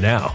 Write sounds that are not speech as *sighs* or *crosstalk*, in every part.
now.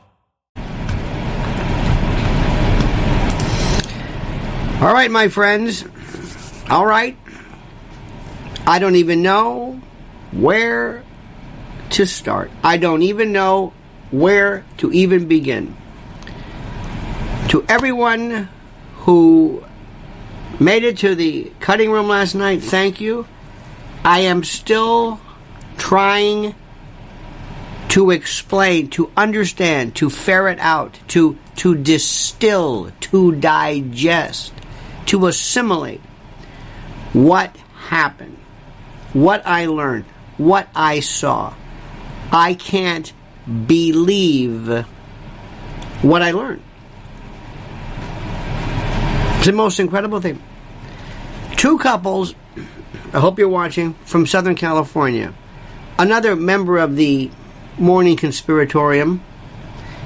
All right, my friends. All right. I don't even know where to start. I don't even know where to even begin. To everyone who made it to the cutting room last night, thank you. I am still trying to explain, to understand, to ferret out, to to distill, to digest to assimilate what happened, what I learned, what I saw. I can't believe what I learned. It's the most incredible thing. Two couples, I hope you're watching, from Southern California. Another member of the morning conspiratorium.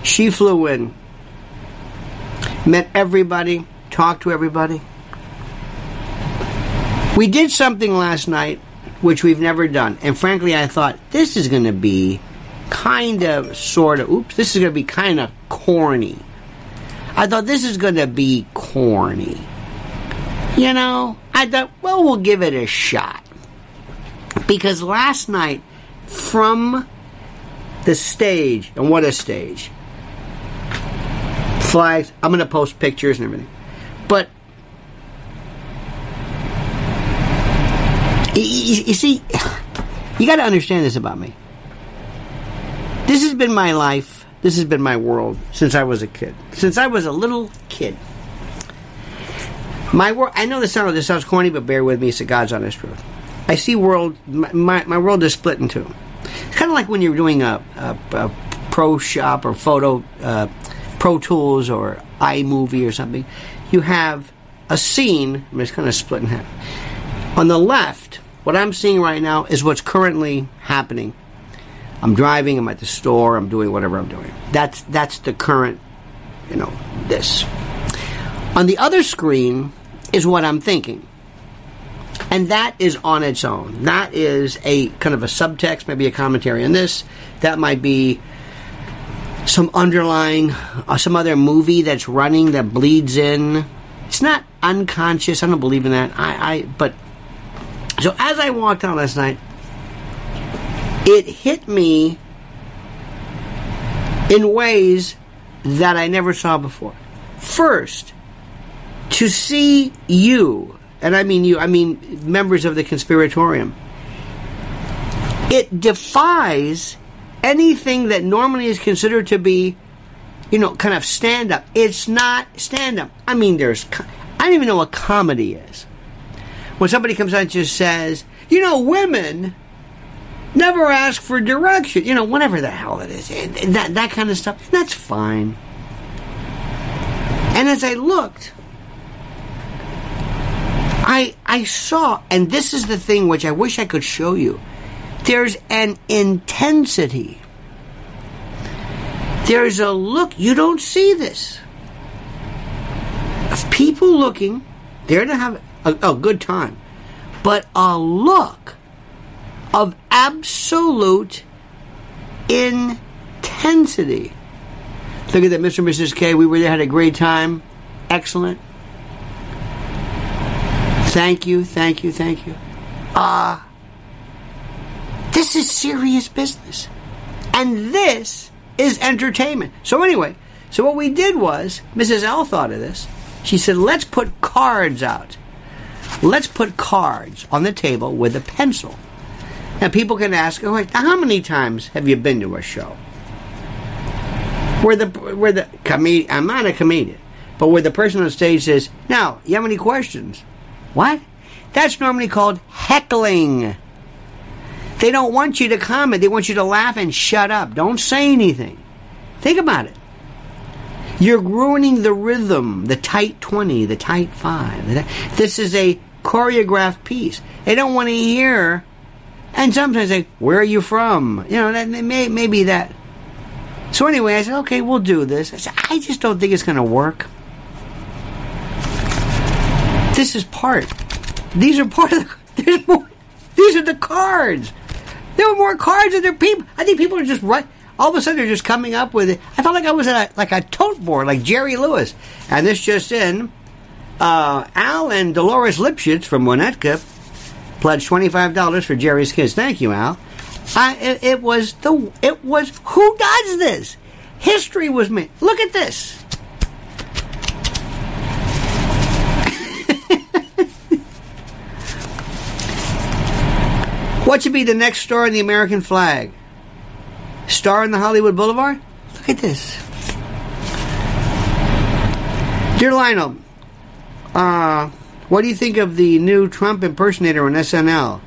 She flew in, met everybody, talked to everybody. We did something last night which we've never done. And frankly, I thought this is going to be kind of, sort of, oops, this is going to be kind of corny. I thought this is going to be corny. You know, I thought, well, we'll give it a shot. Because last night, from the stage, and what a stage, flags, I'm going to post pictures and everything. But you, you see, you got to understand this about me. This has been my life. This has been my world since I was a kid. Since I was a little kid. My world. I know this sounds this sounds corny, but bear with me. It's a God's honest truth. I see world. My, my, my world is split in two. It's kind of like when you're doing a, a, a pro shop or photo, uh, Pro Tools or iMovie or something. You have a scene. I mean, it's kind of split in half. On the left, what I'm seeing right now is what's currently happening. I'm driving. I'm at the store. I'm doing whatever I'm doing. That's that's the current, you know, this. On the other screen is what I'm thinking. And that is on its own. That is a kind of a subtext, maybe a commentary on this. That might be some underlying, uh, some other movie that's running that bleeds in. It's not unconscious. I don't believe in that. I, I but so as I walked out last night, it hit me in ways that I never saw before. First, to see you, and I mean you, I mean members of the conspiratorium, it defies anything that normally is considered to be, you know, kind of stand up. It's not stand up. I mean, there's, I don't even know what comedy is. When somebody comes out and just says, you know, women never ask for direction, you know, whatever the hell it is, that, that kind of stuff, that's fine. And as I looked, I I saw, and this is the thing which I wish I could show you. There's an intensity. There's a look. You don't see this. Of people looking, they're going to have a, a good time, but a look of absolute intensity. Look at that, Mr. and Mrs. K. We really had a great time. Excellent. Thank you, thank you, thank you. Ah. Uh, this is serious business. And this is entertainment. So, anyway, so what we did was, Mrs. L thought of this. She said, let's put cards out. Let's put cards on the table with a pencil. Now, people can ask, oh, how many times have you been to a show? Where the where the comedian, I'm not a comedian, but where the person on stage says, "Now, you have any questions?" What? That's normally called heckling. They don't want you to comment. They want you to laugh and shut up. Don't say anything. Think about it. You're ruining the rhythm, the tight 20, the tight 5. This is a choreographed piece. They don't want to hear, and sometimes they, where are you from? You know, that may, maybe that. So anyway, I said, okay, we'll do this. I said, I just don't think it's going to work. This is part. These are part of the. *laughs* There's more. These are the cards. There were more cards than there people. I think people are just right all of a sudden they're just coming up with it. I felt like I was at a, like a tote board, like Jerry Lewis. And this just in, uh, Al and Dolores Lipschitz from Winnetka pledged twenty five dollars for Jerry's kids. Thank you, Al. I, it, it was the it was who does this? History was made. Look at this. *laughs* what should be the next star in the American flag? Star in the Hollywood Boulevard? Look at this. Dear Lionel, uh, what do you think of the new Trump impersonator on SNL?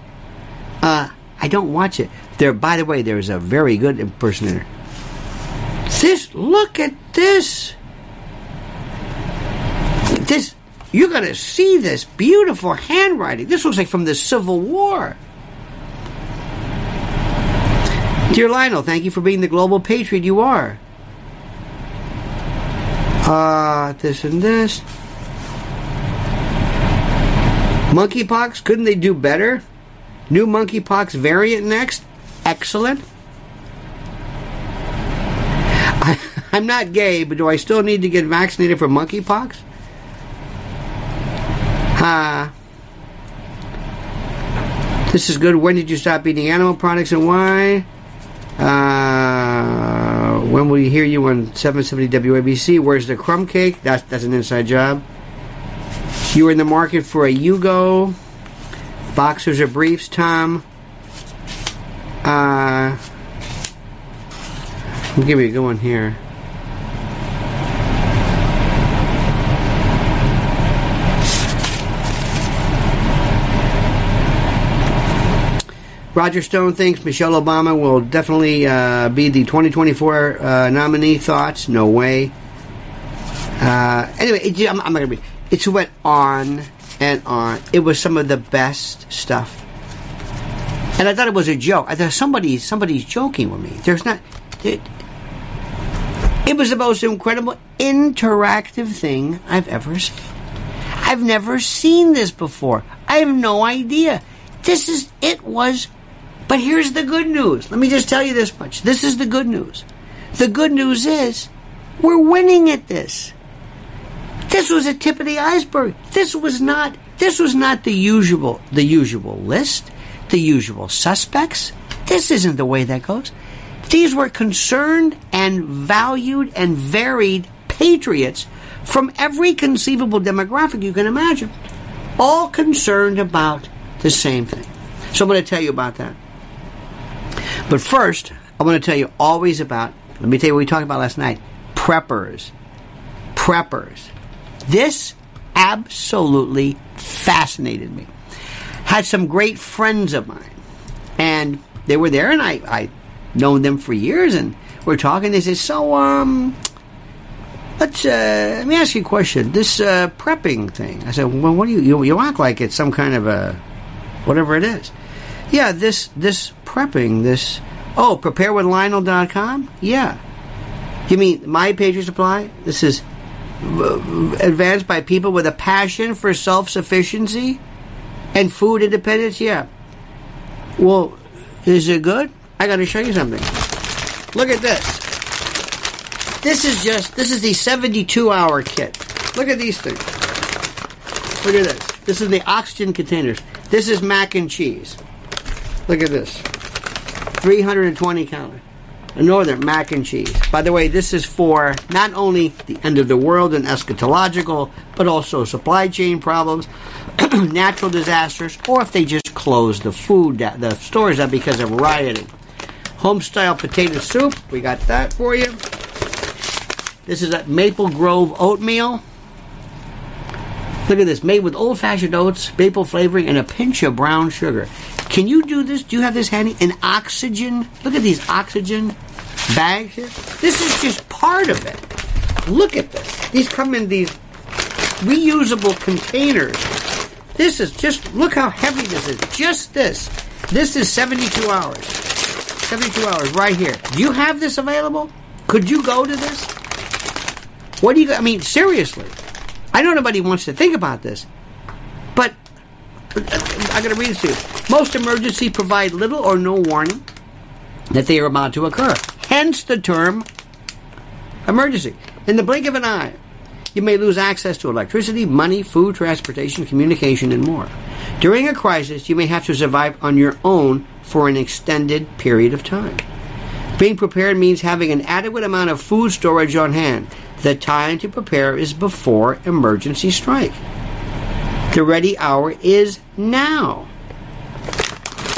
Uh, I don't watch it. There, by the way, there's a very good impersonator. This, look at this. This, you gotta see this beautiful handwriting. This looks like from the Civil War. Dear Lionel, thank you for being the global patriot you are. Uh, this and this. Monkeypox, couldn't they do better? New monkeypox variant next? Excellent. I, *laughs* I'm not gay, but do I still need to get vaccinated for monkeypox? Uh, this is good. When did you stop eating animal products and why? Uh, when will you hear you on 770 WABC? Where's the crumb cake? That's, that's an inside job. You were in the market for a Yugo. Boxers or briefs, Tom. Uh, I'll give you a good one here. Roger Stone thinks Michelle Obama will definitely uh, be the 2024 uh, nominee. Thoughts? No way. Uh, anyway, I'm, I'm not gonna be. It went on and on. It was some of the best stuff, and I thought it was a joke. I thought somebody somebody's joking with me. There's not. It, it was the most incredible interactive thing I've ever seen. I've never seen this before. I have no idea. This is. It was but here's the good news. Let me just tell you this much. This is the good news. The good news is we're winning at this. This was a tip of the iceberg. This was not this was not the usual the usual list, the usual suspects. This isn't the way that goes. These were concerned and valued and varied patriots from every conceivable demographic you can imagine, all concerned about the same thing. So I'm going to tell you about that. But first, I want to tell you always about, let me tell you what we talked about last night preppers. Preppers. This absolutely fascinated me. Had some great friends of mine, and they were there, and I, I known them for years, and we're talking. They said, "So, um, let's uh, let me ask you a question. This uh, prepping thing." I said, "Well, what do you, you you act like it's some kind of a whatever it is?" Yeah, this this prepping, this oh, preparewithlionel.com? Yeah. You mean My Patriot Supply? This is advanced by people with a passion for self-sufficiency and food independence? Yeah. Well, is it good? I got to show you something. Look at this. This is just this is the 72 hour kit. Look at these things. Look at this. This is the oxygen containers. This is mac and cheese. Look at this 320 calories. Northern mac and cheese. By the way, this is for not only the end of the world and eschatological, but also supply chain problems, *clears throat* natural disasters, or if they just close the food, the stores up because of rioting. Homestyle potato soup, we got that for you. This is a Maple Grove oatmeal. Look at this, made with old fashioned oats, maple flavoring, and a pinch of brown sugar. Can you do this? Do you have this handy? An oxygen? Look at these oxygen bags here. This is just part of it. Look at this. These come in these reusable containers. This is just, look how heavy this is. Just this. This is 72 hours. 72 hours right here. Do you have this available? Could you go to this? What do you, I mean, seriously. I know nobody wants to think about this, but I'm going to read this to you. Most emergencies provide little or no warning that they are about to occur. Hence the term emergency. In the blink of an eye, you may lose access to electricity, money, food, transportation, communication, and more. During a crisis, you may have to survive on your own for an extended period of time. Being prepared means having an adequate amount of food storage on hand. The time to prepare is before emergency strike. The ready hour is now.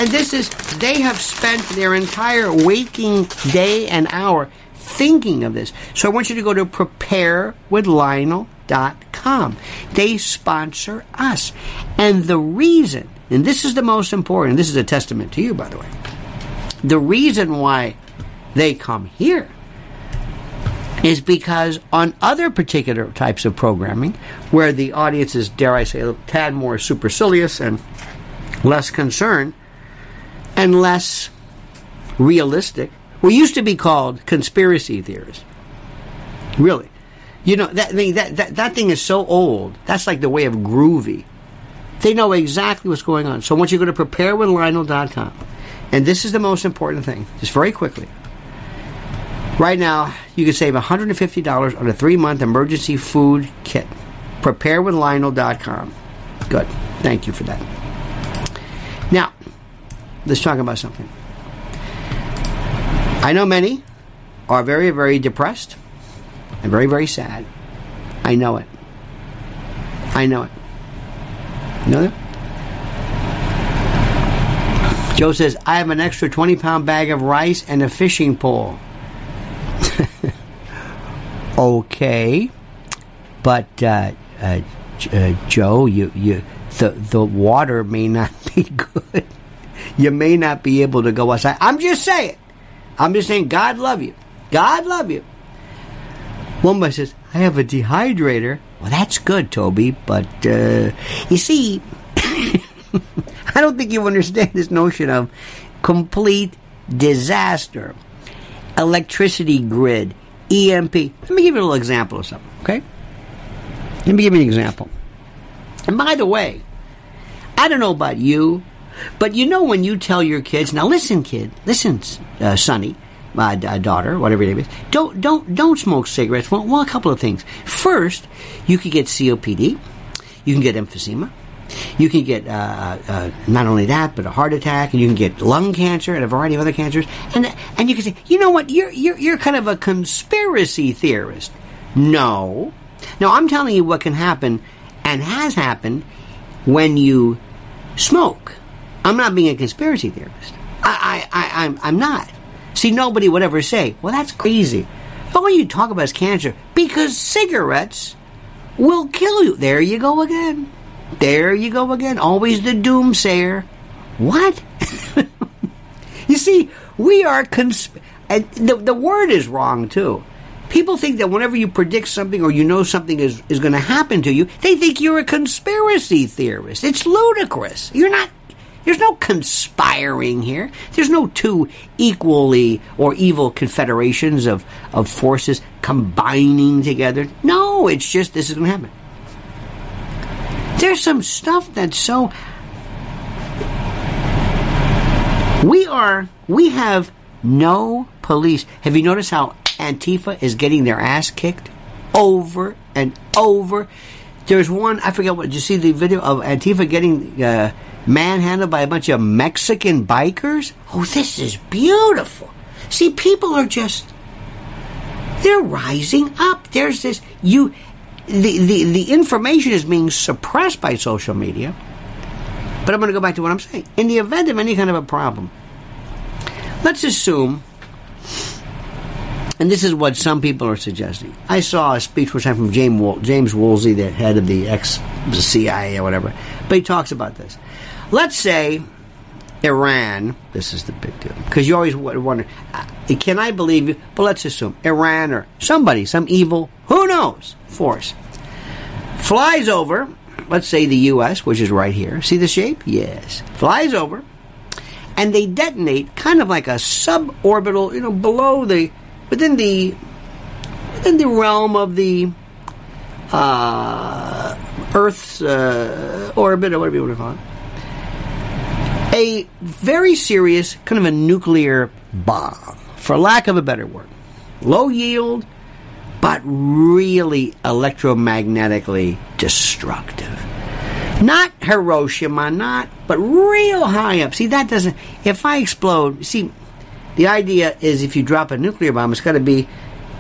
And this is, they have spent their entire waking day and hour thinking of this. So I want you to go to preparewithlionel.com. They sponsor us. And the reason, and this is the most important, this is a testament to you, by the way. The reason why they come here is because on other particular types of programming, where the audience is, dare I say, a tad more supercilious and less concerned, and less realistic. We used to be called conspiracy theorists. Really. You know, that, I mean, that, that, that thing is so old. That's like the way of groovy. They know exactly what's going on. So want you go to preparewithlionel.com. And this is the most important thing, just very quickly. Right now, you can save $150 on a three month emergency food kit. Preparewithlionel.com. Good. Thank you for that. Let's talk about something. I know many are very, very depressed and very, very sad. I know it. I know it. You know that? Joe says, I have an extra 20 pound bag of rice and a fishing pole. *laughs* okay. But, uh, uh, uh, Joe, you, you, the, the water may not *laughs* be good. You may not be able to go outside. I'm just saying. I'm just saying, God love you. God love you. One boy says, I have a dehydrator. Well, that's good, Toby, but uh, you see, *coughs* I don't think you understand this notion of complete disaster, electricity grid, EMP. Let me give you a little example of something, okay? Let me give you an example. And by the way, I don't know about you, but you know when you tell your kids, now listen, kid, listen, uh, Sonny, my uh, daughter, whatever your name is, don't don't don't smoke cigarettes. Well, well, a couple of things. First, you could get COPD, you can get emphysema, you can get uh, uh, not only that, but a heart attack, and you can get lung cancer and a variety of other cancers. And and you can say, you know what, you're you're you're kind of a conspiracy theorist. No, no, I'm telling you what can happen and has happened when you smoke. I'm not being a conspiracy theorist. I, I, I I'm I'm not. See, nobody would ever say, well, that's crazy. All you talk about is cancer because cigarettes will kill you. There you go again. There you go again. Always the doomsayer. What? *laughs* you see, we are cons. The, the word is wrong, too. People think that whenever you predict something or you know something is, is going to happen to you, they think you're a conspiracy theorist. It's ludicrous. You're not there's no conspiring here. There's no two equally or evil confederations of, of forces combining together. No, it's just this is going to happen. There's some stuff that's so. We are, we have no police. Have you noticed how Antifa is getting their ass kicked over and over? There's one, I forget what, did you see the video of Antifa getting. Uh, manhandled by a bunch of Mexican bikers? Oh, this is beautiful. See, people are just they're rising up. There's this you the, the, the information is being suppressed by social media. But I'm going to go back to what I'm saying. In the event of any kind of a problem, let's assume, and this is what some people are suggesting. I saw a speech which time from James, James Woolsey, the head of the ex CIA or whatever, but he talks about this. Let's say Iran, this is the big deal, because you always wonder, uh, can I believe you? But let's assume Iran or somebody, some evil, who knows, force, flies over, let's say the U.S., which is right here. See the shape? Yes. Flies over, and they detonate kind of like a suborbital, you know, below the, within the, within the realm of the uh, Earth's uh, orbit, or whatever you want to call it a very serious kind of a nuclear bomb, for lack of a better word. Low yield, but really electromagnetically destructive. Not Hiroshima, not, but real high up. See, that doesn't, if I explode, see, the idea is if you drop a nuclear bomb, it's got to be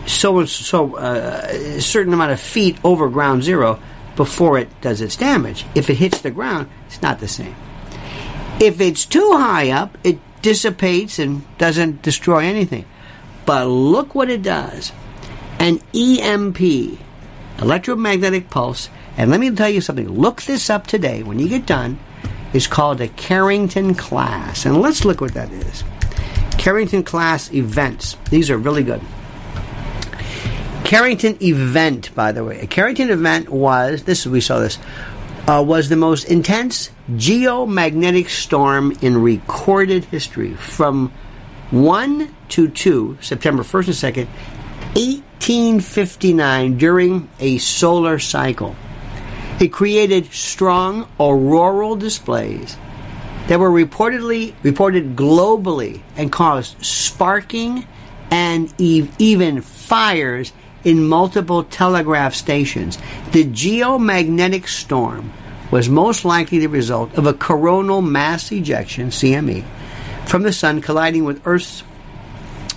so so uh, a certain amount of feet over ground zero before it does its damage. If it hits the ground, it's not the same. If it's too high up, it dissipates and doesn't destroy anything. But look what it does an EMP, electromagnetic pulse. And let me tell you something. Look this up today when you get done. It's called a Carrington class. And let's look what that is. Carrington class events. These are really good. Carrington event, by the way. A Carrington event was this we saw this uh, was the most intense geomagnetic storm in recorded history from 1 to 2, September 1st and 2nd, 1859, during a solar cycle. It created strong auroral displays that were reportedly reported globally and caused sparking and ev- even fires in multiple telegraph stations. The geomagnetic storm was most likely the result of a coronal mass ejection, CME, from the sun colliding with Earth's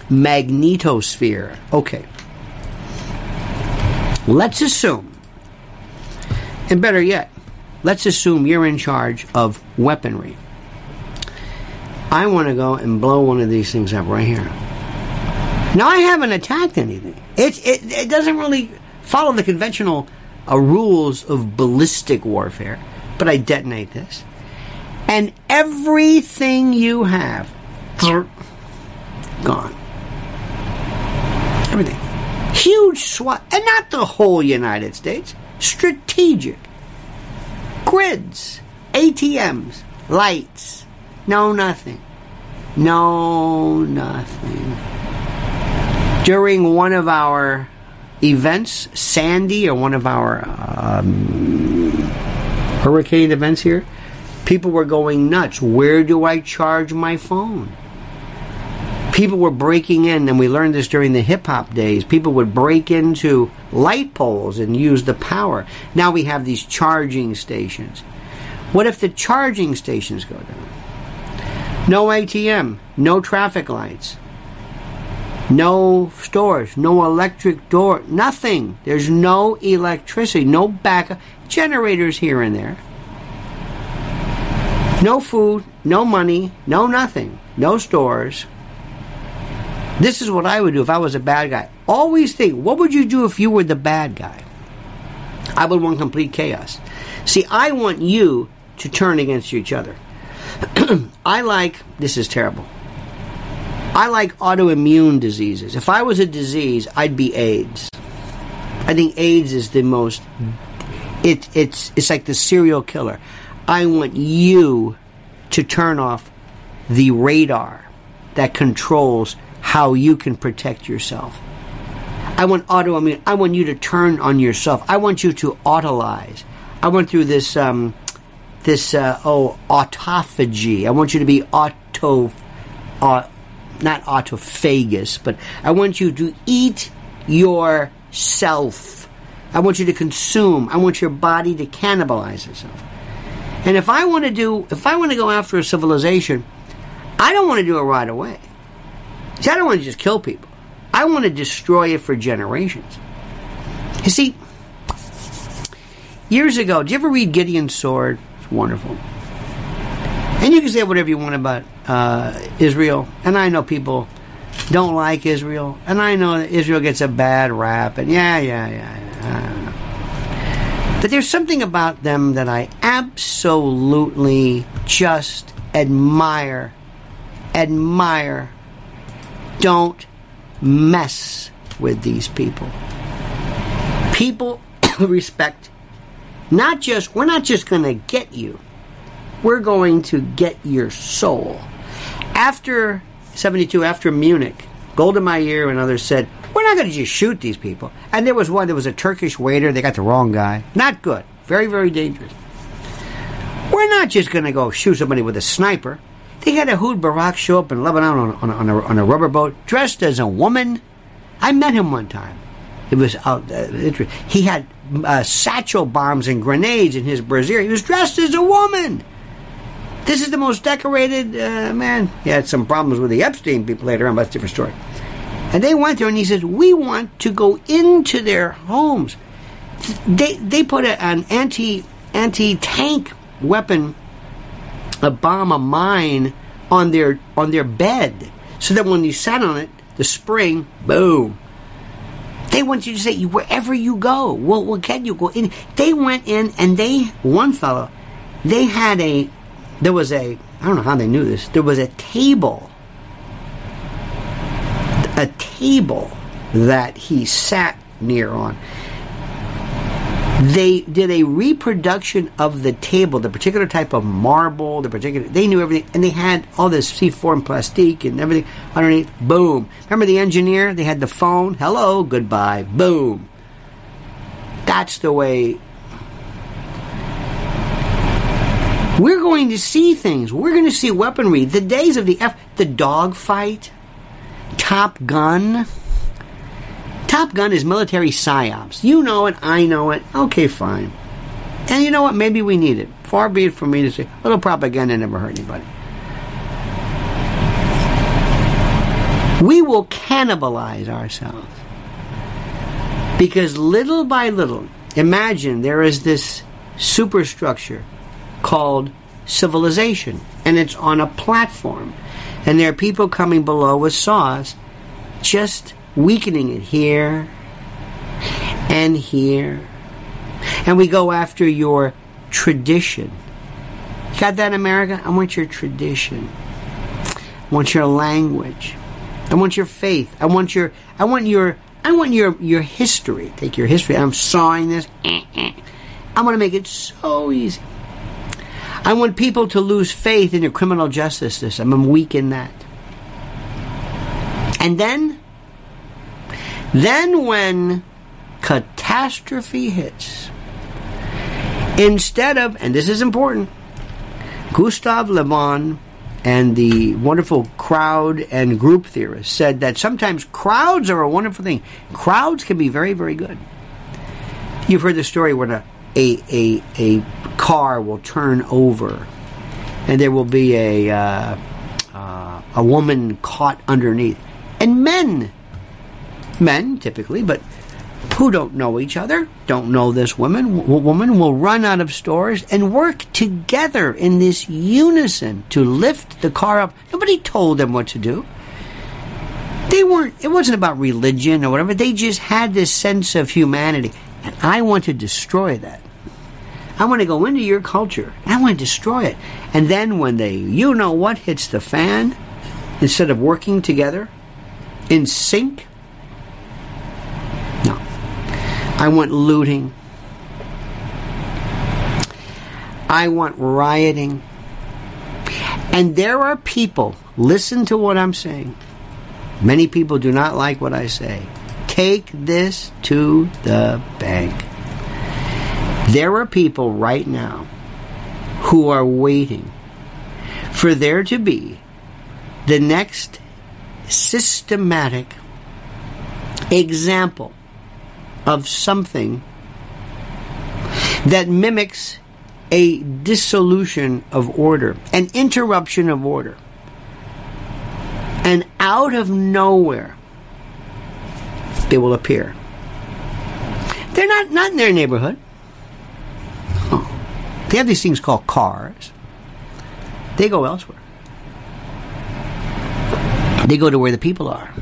magnetosphere. Okay. Let's assume, and better yet, let's assume you're in charge of weaponry. I want to go and blow one of these things up right here. Now, I haven't attacked anything. It, it, it doesn't really follow the conventional uh, rules of ballistic warfare, but I detonate this. And everything you have, gone. Everything. Huge swath, and not the whole United States, strategic. Grids, ATMs, lights, no nothing. No nothing. During one of our events, Sandy, or one of our um, hurricane events here, people were going nuts. Where do I charge my phone? People were breaking in, and we learned this during the hip hop days. People would break into light poles and use the power. Now we have these charging stations. What if the charging stations go down? No ATM, no traffic lights, no stores, no electric door, nothing. There's no electricity, no backup generators here and there. No food, no money, no nothing, no stores. This is what I would do if I was a bad guy. Always think, what would you do if you were the bad guy? I would want complete chaos. See, I want you to turn against each other. *clears throat* I like, this is terrible. I like autoimmune diseases. If I was a disease, I'd be AIDS. I think AIDS is the most, it, it's, it's like the serial killer. I want you to turn off the radar that controls how you can protect yourself. I want autoimmune. I want you to turn on yourself. I want you to autolyze. I went through this um, this uh, oh autophagy. I want you to be auto, uh, not autophagus, but I want you to eat yourself. I want you to consume. I want your body to cannibalize itself. And if I want to do, if I want to go after a civilization, I don't want to do it right away. See, I don't want to just kill people. I want to destroy it for generations. You see, years ago, did you ever read Gideon's Sword? Wonderful. And you can say whatever you want about uh, Israel, and I know people don't like Israel, and I know that Israel gets a bad rap, and yeah, yeah, yeah. yeah. But there's something about them that I absolutely just admire, admire. Don't mess with these people. People *coughs* respect not just, we're not just going to get you, we're going to get your soul. After 72, after Munich, Golda Meir and others said, we're not going to just shoot these people. And there was one, there was a Turkish waiter, they got the wrong guy. Not good. Very, very dangerous. We're not just going to go shoot somebody with a sniper. They had Ehud Barak show up in Lebanon on, on, on, a, on a rubber boat, dressed as a woman. I met him one time. It was uh, he had uh, satchel bombs and grenades in his brassiere. He was dressed as a woman. This is the most decorated uh, man. He had some problems with the Epstein people later on, but that's a different story. And they went there, and he says, "We want to go into their homes." They they put a, an anti anti tank weapon, a bomb, a mine on their on their bed, so that when you sat on it, the spring, boom. They want you to say wherever you go, we'll, we'll you go in. They went in and they one fellow, they had a there was a I don't know how they knew this. There was a table, a table that he sat near on. They did a reproduction of the table, the particular type of marble, the particular. They knew everything, and they had all this C4 and plastique and everything underneath. Boom. Remember the engineer? They had the phone. Hello, goodbye. Boom. That's the way We're going to see things. We're going to see weaponry. The days of the F, the dogfight, Top Gun. Top Gun is military psyops. You know it, I know it. Okay, fine. And you know what? Maybe we need it. Far be it from me to say, a little propaganda never hurt anybody. We will cannibalize ourselves. Because little by little, imagine there is this superstructure called civilization, and it's on a platform. And there are people coming below with saws, just weakening it here and here. And we go after your tradition. got that, America? I want your tradition. I want your language. I want your faith. I want your. I want your. I want your your history. Take your history. I'm sawing this. I'm going to make it so easy. I want people to lose faith in your criminal justice system. I'm weak in that. And then, then when catastrophe hits, instead of, and this is important, Gustave Le Bon and the wonderful crowd and group theorists said that sometimes crowds are a wonderful thing. Crowds can be very, very good. You've heard the story where a, a, a, a car will turn over, and there will be a uh, uh, a woman caught underneath, and men, men typically, but who don't know each other, don't know this woman, w- woman will run out of stores and work together in this unison to lift the car up. Nobody told them what to do. They weren't, it wasn't about religion or whatever. They just had this sense of humanity. And I want to destroy that. I want to go into your culture. I want to destroy it. And then when they, you know what, hits the fan, instead of working together in sync, no. I want looting. I want rioting. And there are people, listen to what I'm saying. Many people do not like what I say. Take this to the bank. There are people right now who are waiting for there to be the next systematic example of something that mimics a dissolution of order, an interruption of order. And out of nowhere, they will appear. They're not, not in their neighborhood. They have these things called cars. They go elsewhere. They go to where the people are.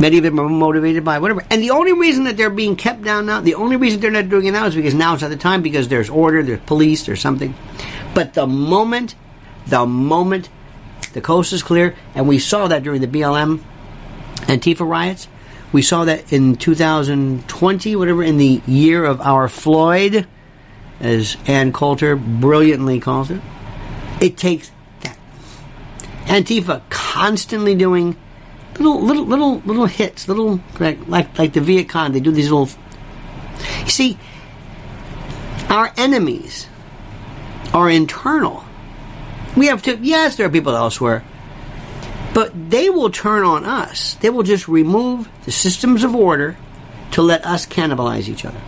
Many of them are motivated by whatever. And the only reason that they're being kept down now, the only reason they're not doing it now is because now not the time because there's order, there's police, there's something. But the moment, the moment the coast is clear, and we saw that during the BLM Antifa riots, we saw that in 2020, whatever, in the year of our Floyd as Ann Coulter brilliantly calls it. It takes that. Antifa constantly doing little little little little hits, little like like, like the Viet Cong. They do these little. You see, our enemies are internal. We have to. Yes, there are people elsewhere, but they will turn on us. They will just remove the systems of order to let us cannibalize each other,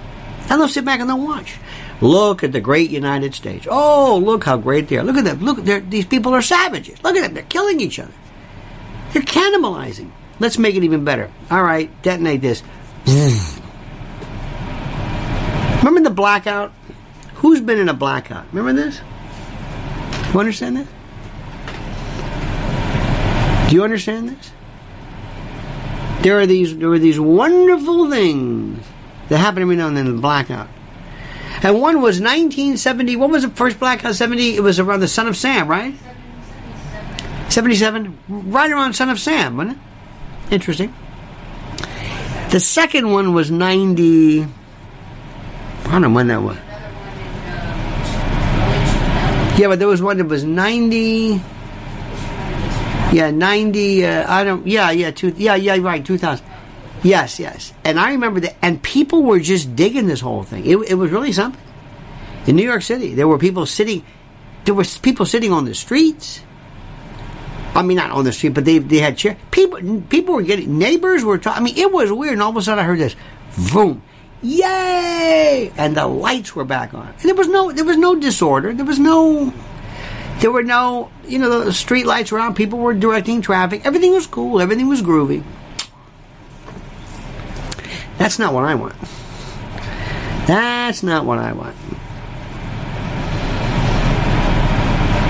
and they'll sit back and they'll watch. Look at the great United States. Oh, look how great they are. Look at them. Look, these people are savages. Look at them. They're killing each other. They're cannibalizing. Let's make it even better. All right, detonate this. Remember the blackout? Who's been in a blackout? Remember this? You understand this? Do you understand this? There are these there are these wonderful things that happen every now and then in the blackout. And one was 1970. What was the first blackout? 70. It was around the Son of Sam, right? 77. Right around Son of Sam, wasn't it? Interesting. The second one was 90. I don't know when that was. Yeah, but there was one that was 90. Yeah, 90. Uh, I don't. Yeah, yeah, two, yeah, yeah, right, 2000. Yes, yes. And I remember that. And people were just digging this whole thing. It, it was really something. In New York City, there were people sitting. There were people sitting on the streets. I mean, not on the street, but they they had chairs. People people were getting neighbors were talking. I mean, it was weird. And all of a sudden, I heard this, boom, yay, and the lights were back on. And there was no there was no disorder. There was no there were no you know the street lights were on. People were directing traffic. Everything was cool. Everything was groovy. That's not what I want. That's not what I want.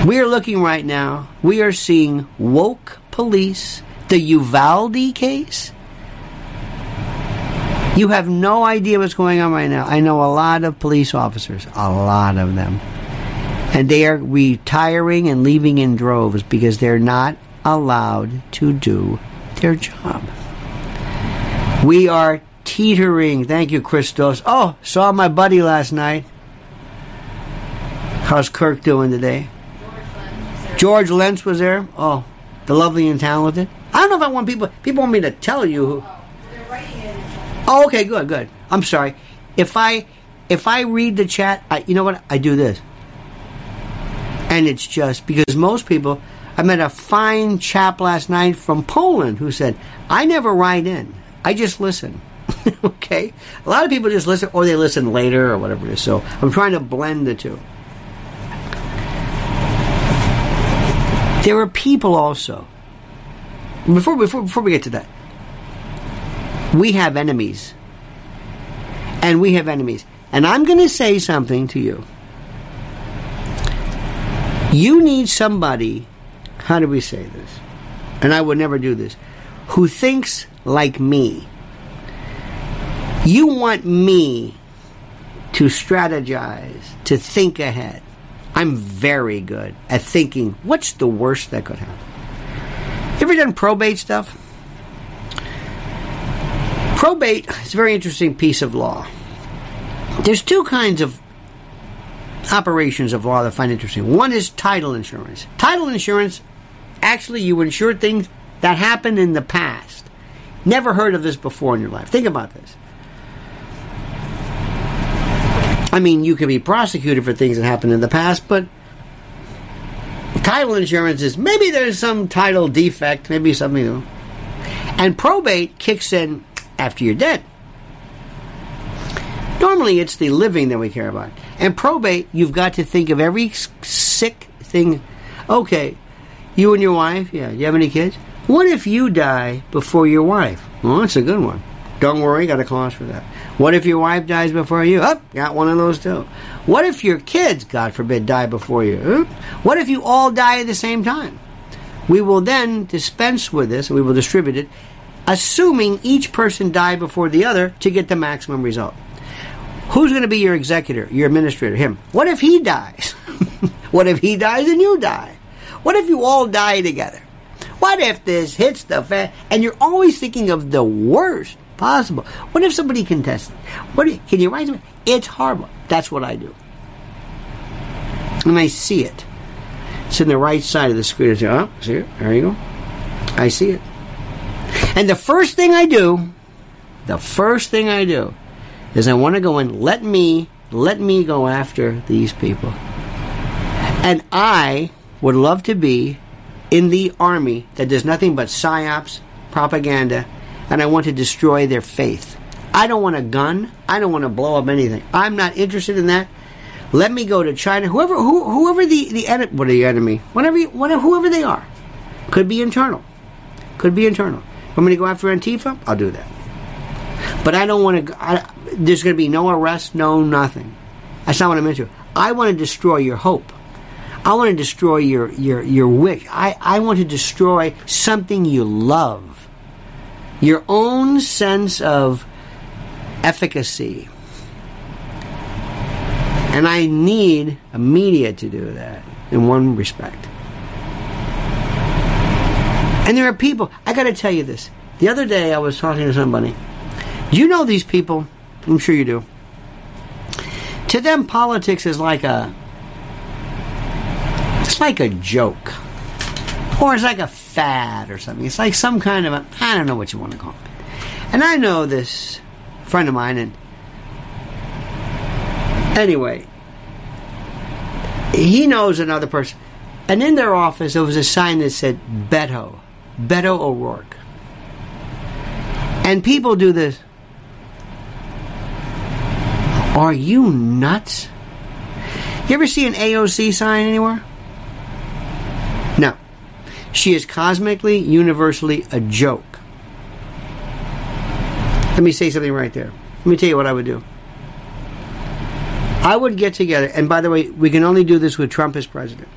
We are looking right now, we are seeing woke police, the Uvalde case. You have no idea what's going on right now. I know a lot of police officers, a lot of them. And they are retiring and leaving in droves because they're not allowed to do their job. We are teetering. Thank you, Christos. Oh, saw my buddy last night. How's Kirk doing today? George Lentz was there. Oh, the lovely and talented. I don't know if I want people. People want me to tell you. Who, oh, okay, good, good. I'm sorry. If I if I read the chat, I, you know what? I do this, and it's just because most people. I met a fine chap last night from Poland who said, "I never write in. I just listen." *laughs* okay, a lot of people just listen, or they listen later, or whatever it is. So I'm trying to blend the two. There are people also. Before, before, before we get to that, we have enemies. And we have enemies. And I'm going to say something to you. You need somebody, how do we say this? And I would never do this, who thinks like me. You want me to strategize, to think ahead. I'm very good at thinking what's the worst that could happen. Ever done probate stuff? Probate is a very interesting piece of law. There's two kinds of operations of law that I find interesting. One is title insurance. Title insurance, actually, you insure things that happened in the past. Never heard of this before in your life. Think about this. I mean, you can be prosecuted for things that happened in the past, but title insurance is maybe there's some title defect, maybe something. And probate kicks in after you're dead. Normally, it's the living that we care about. And probate, you've got to think of every sick thing. Okay, you and your wife, yeah, you have any kids? What if you die before your wife? Well, that's a good one. Don't worry, got a clause for that. What if your wife dies before you? Oh, got one of those too. What if your kids, God forbid, die before you? What if you all die at the same time? We will then dispense with this and we will distribute it, assuming each person died before the other to get the maximum result. Who's going to be your executor, your administrator? Him. What if he dies? *laughs* what if he dies and you die? What if you all die together? What if this hits the fan? And you're always thinking of the worst possible. What if somebody contests? What can you write something? It's horrible. That's what I do. And I see it. It's in the right side of the screen. I say, oh, see it? There you go. I see it. And the first thing I do, the first thing I do, is I want to go and let me, let me go after these people. And I would love to be in the army that does nothing but psyops, propaganda, and I want to destroy their faith. I don't want a gun. I don't want to blow up anything. I'm not interested in that. Let me go to China. Whoever, who, whoever the the enemy, what the enemy? Whatever, whatever, whoever they are, could be internal. Could be internal. I'm going to go after Antifa. I'll do that. But I don't want to. I, there's going to be no arrest, no nothing. That's not what I'm into. I want to destroy your hope. I want to destroy your your your wish. I, I want to destroy something you love your own sense of efficacy. And I need a media to do that in one respect. And there are people, I got to tell you this. The other day I was talking to somebody. You know these people? I'm sure you do. to them, politics is like a it's like a joke, or it's like a fad or something. It's like some kind of a I don't know what you want to call it. And I know this friend of mine, and anyway, he knows another person. And in their office, there was a sign that said Beto, Beto O'Rourke. And people do this. Are you nuts? You ever see an AOC sign anywhere? She is cosmically, universally a joke. Let me say something right there. Let me tell you what I would do. I would get together, and by the way, we can only do this with Trump as president.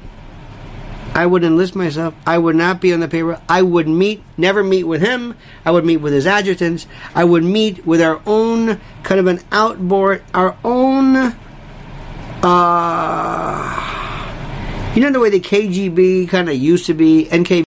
I would enlist myself. I would not be on the payroll. I would meet, never meet with him. I would meet with his adjutants. I would meet with our own kind of an outboard, our own, uh, you know the way the KGB kind of used to be, NKVD.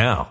now.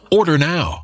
Order now.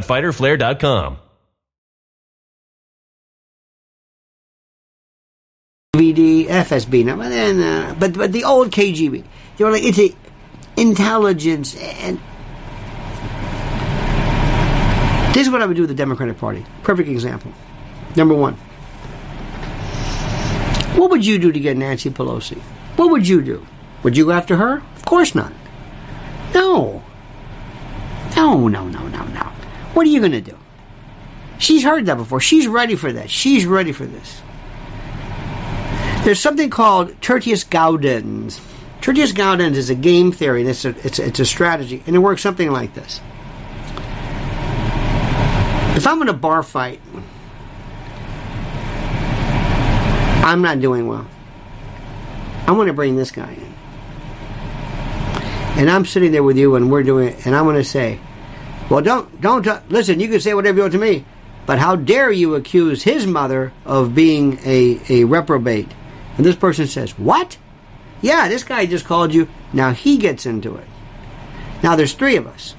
www.fighterflare.com. VD, FSB. Now, but then, uh, but but the old KGB, they were like it's a intelligence, and this is what I would do with the Democratic Party. Perfect example. Number one, what would you do to get Nancy Pelosi? What would you do? Would you go after her? Of course not. No. No, no, no, no, no. What are you going to do? She's heard that before. She's ready for that. She's ready for this. There's something called Tertius Gaudens. Tertius Gaudens is a game theory. It's a, it's, a, it's a strategy, and it works something like this. If I'm in a bar fight, I'm not doing well. I'm going to bring this guy in. And I'm sitting there with you and we're doing it, and I'm going to say, well, don't, don't, listen, you can say whatever you want to me, but how dare you accuse his mother of being a, a reprobate? And this person says, what? Yeah, this guy just called you. Now he gets into it. Now there's three of us.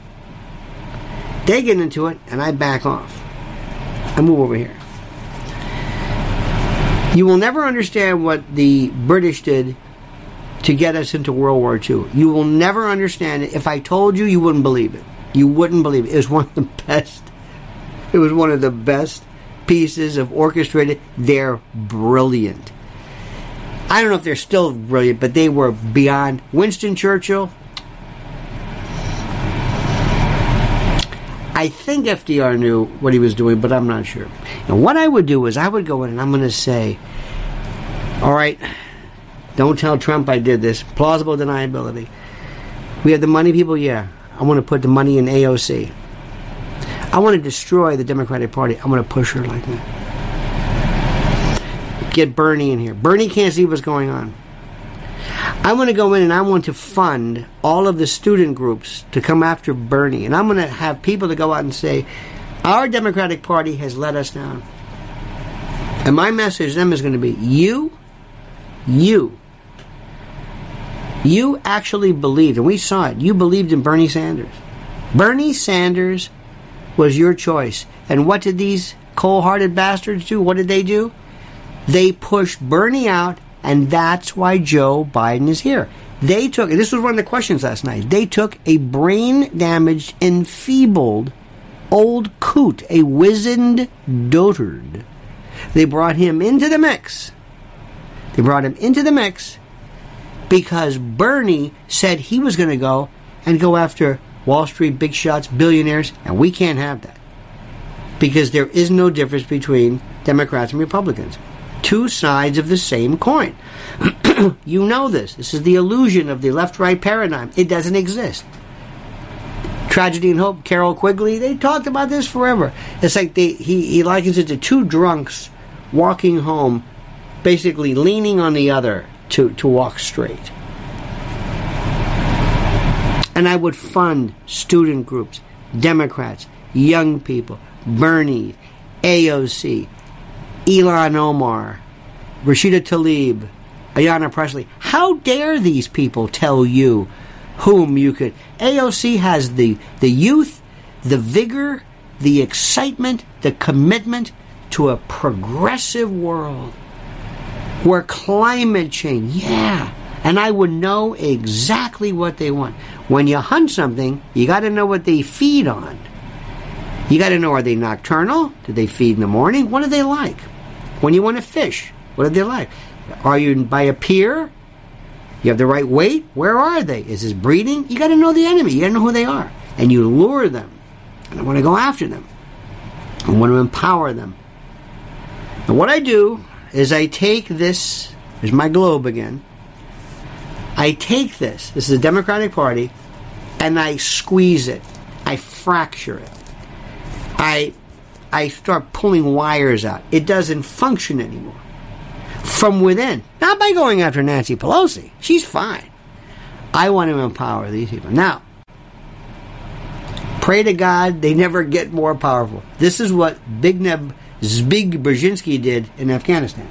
They get into it, and I back off. I move over here. You will never understand what the British did to get us into World War II. You will never understand it. If I told you, you wouldn't believe it. You wouldn't believe it. It was one of the best. It was one of the best pieces of orchestrated. They're brilliant. I don't know if they're still brilliant, but they were beyond. Winston Churchill. I think FDR knew what he was doing, but I'm not sure. And what I would do is I would go in and I'm going to say, all right, don't tell Trump I did this. Plausible deniability. We have the money, people? Yeah. I want to put the money in AOC. I want to destroy the Democratic Party. I want to push her like that. Get Bernie in here. Bernie can't see what's going on. I want to go in and I want to fund all of the student groups to come after Bernie. And I'm going to have people to go out and say, our Democratic Party has let us down. And my message to them is going to be you, you, you actually believed, and we saw it, you believed in Bernie Sanders. Bernie Sanders was your choice. And what did these cold hearted bastards do? What did they do? They pushed Bernie out and that's why Joe Biden is here. They took, this was one of the questions last night, they took a brain damaged, enfeebled old coot, a wizened dotard. They brought him into the mix. They brought him into the mix because Bernie said he was going to go and go after Wall Street big shots, billionaires, and we can't have that. Because there is no difference between Democrats and Republicans two sides of the same coin. *clears throat* you know this. This is the illusion of the left right paradigm. It doesn't exist. Tragedy and Hope, Carroll Quigley, they talked about this forever. It's like they, he, he likens it to two drunks walking home, basically leaning on the other to, to walk straight. And I would fund student groups, Democrats, young people, Bernie, AOC, Ilhan Omar, Rashida Tlaib, Ayanna Pressley. How dare these people tell you whom you could? AOC has the, the youth, the vigor, the excitement, the commitment to a progressive world where climate change, yeah, and I would know exactly what they want. When you hunt something, you got to know what they feed on. You got to know are they nocturnal? Do they feed in the morning? What do they like? When you want to fish, what do they like? Are you by a pier? You have the right weight? Where are they? Is this breeding? You got to know the enemy. You got to know who they are. And you lure them. And I want to go after them. I want to empower them. And what I do is I take this, there's my globe again. I take this, this is the Democratic Party, and I squeeze it. I fracture it. I I start pulling wires out. It doesn't function anymore. From within. Not by going after Nancy Pelosi. She's fine. I want to empower these people. Now, pray to God they never get more powerful. This is what Big Neb Zbig Brzezinski did in Afghanistan.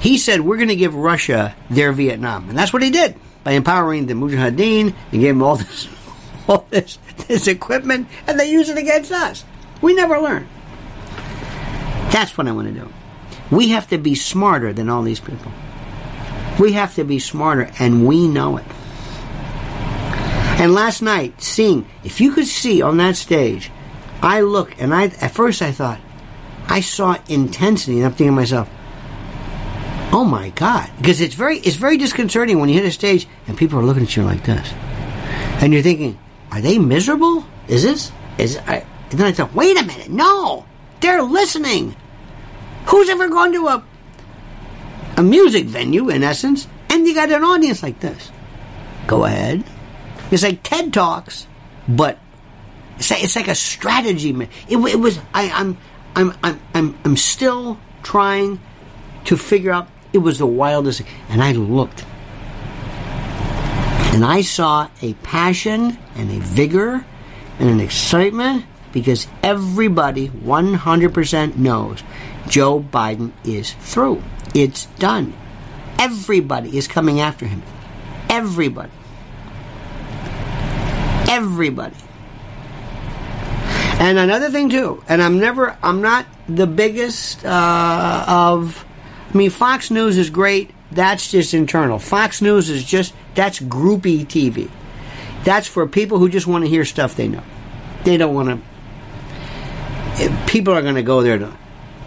He said, We're going to give Russia their Vietnam. And that's what he did by empowering the Mujahideen and gave them all this *laughs* all this, this equipment and they use it against us. We never learn. That's what I want to do. We have to be smarter than all these people. We have to be smarter, and we know it. And last night, seeing, if you could see on that stage, I look and I at first I thought, I saw intensity, and I'm thinking to myself, oh my God. Because it's very it's very disconcerting when you hit a stage and people are looking at you like this. And you're thinking, are they miserable? Is this? Is I? And then I thought, wait a minute, no, they're listening. Who's ever gone to a a music venue, in essence, and you got an audience like this? Go ahead. It's like TED Talks, but It's like, it's like a strategy. It, it was. I, I'm, I'm, I'm, I'm, I'm still trying to figure out. It was the wildest. And I looked, and I saw a passion and a vigor and an excitement because everybody 100% knows Joe Biden is through. It's done. Everybody is coming after him. Everybody. Everybody. And another thing too, and I'm never, I'm not the biggest uh, of. I mean, Fox News is great. That's just internal. Fox News is just that's groupie TV. That's for people who just want to hear stuff they know. They don't want to. People are going to go there to.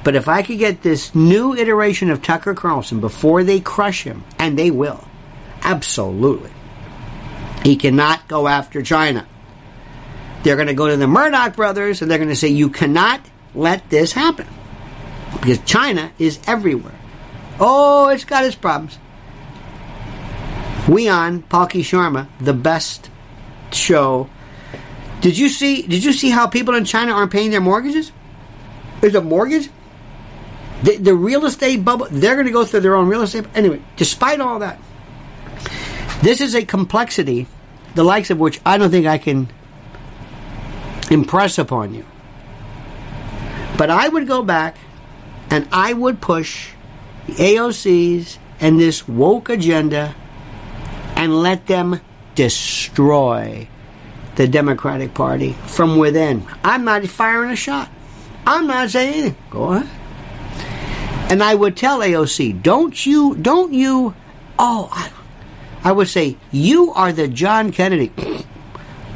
But if I could get this new iteration of Tucker Carlson before they crush him, and they will, absolutely, he cannot go after China. They're going to go to the Murdoch brothers and they're going to say, you cannot let this happen. Because China is everywhere. Oh, it's got its problems. WION Palki Sharma, the best show. Did you see? Did you see how people in China aren't paying their mortgages? There's a mortgage. The, the real estate bubble. They're going to go through their own real estate. Anyway, despite all that, this is a complexity, the likes of which I don't think I can impress upon you. But I would go back and I would push the AOCs and this woke agenda and let them destroy the Democratic Party from within. I'm not firing a shot. I'm not saying anything. Go ahead. And I would tell AOC, don't you, don't you, oh, I, I would say, you are the John Kennedy